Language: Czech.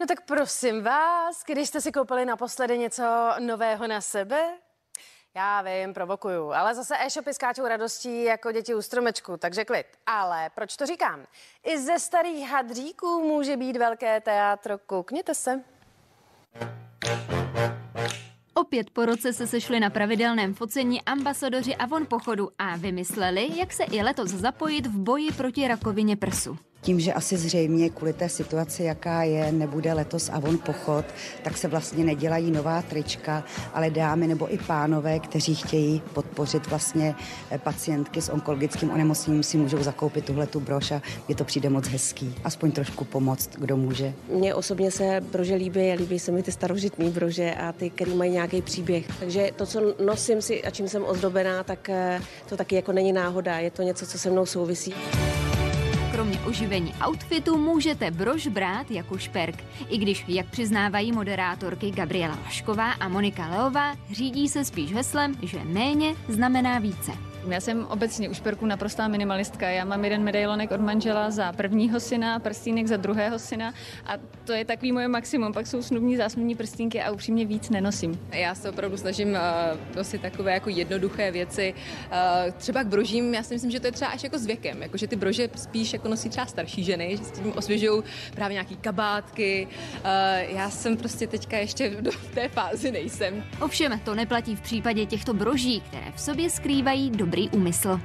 No tak prosím vás, když jste si koupili naposledy něco nového na sebe? Já vím, provokuju, ale zase e-shopy skáčou radostí jako děti u stromečku, takže klid. Ale proč to říkám? I ze starých hadříků může být velké teátro, koukněte se. Opět po roce se sešli na pravidelném focení ambasadoři Avon pochodu a vymysleli, jak se i letos zapojit v boji proti rakovině prsu. Tím, že asi zřejmě kvůli té situaci, jaká je, nebude letos Avon pochod, tak se vlastně nedělají nová trička, ale dámy nebo i pánové, kteří chtějí podpořit vlastně eh, pacientky s onkologickým onemocněním, si můžou zakoupit tuhle tu brož a je to přijde moc hezký. Aspoň trošku pomoct, kdo může. Mně osobně se brože líbí, líbí se mi ty starožitné brože a ty, které mají nějaký příběh. Takže to, co nosím si a čím jsem ozdobená, tak eh, to taky jako není náhoda. Je to něco, co se mnou souvisí. Kromě oživení outfitu můžete brož brát jako šperk. I když, jak přiznávají moderátorky Gabriela Vašková a Monika Leová, řídí se spíš heslem, že méně znamená více. Já jsem obecně u šperku naprostá minimalistka. Já mám jeden medailonek od manžela za prvního syna, prstínek za druhého syna a to je takový moje maximum. Pak jsou snubní zásnubní prstínky a upřímně víc nenosím. Já se opravdu snažím uh, nosit takové jako jednoduché věci. Uh, třeba k brožím, já si myslím, že to je třeba až jako s věkem, jako že ty brože spíš jako nosí třeba starší ženy, že s tím osvěžují právě nějaký kabátky. Uh, já jsem prostě teďka ještě do té fázi nejsem. Ovšem, to neplatí v případě těchto broží, které v sobě skrývají dobrý úmysl.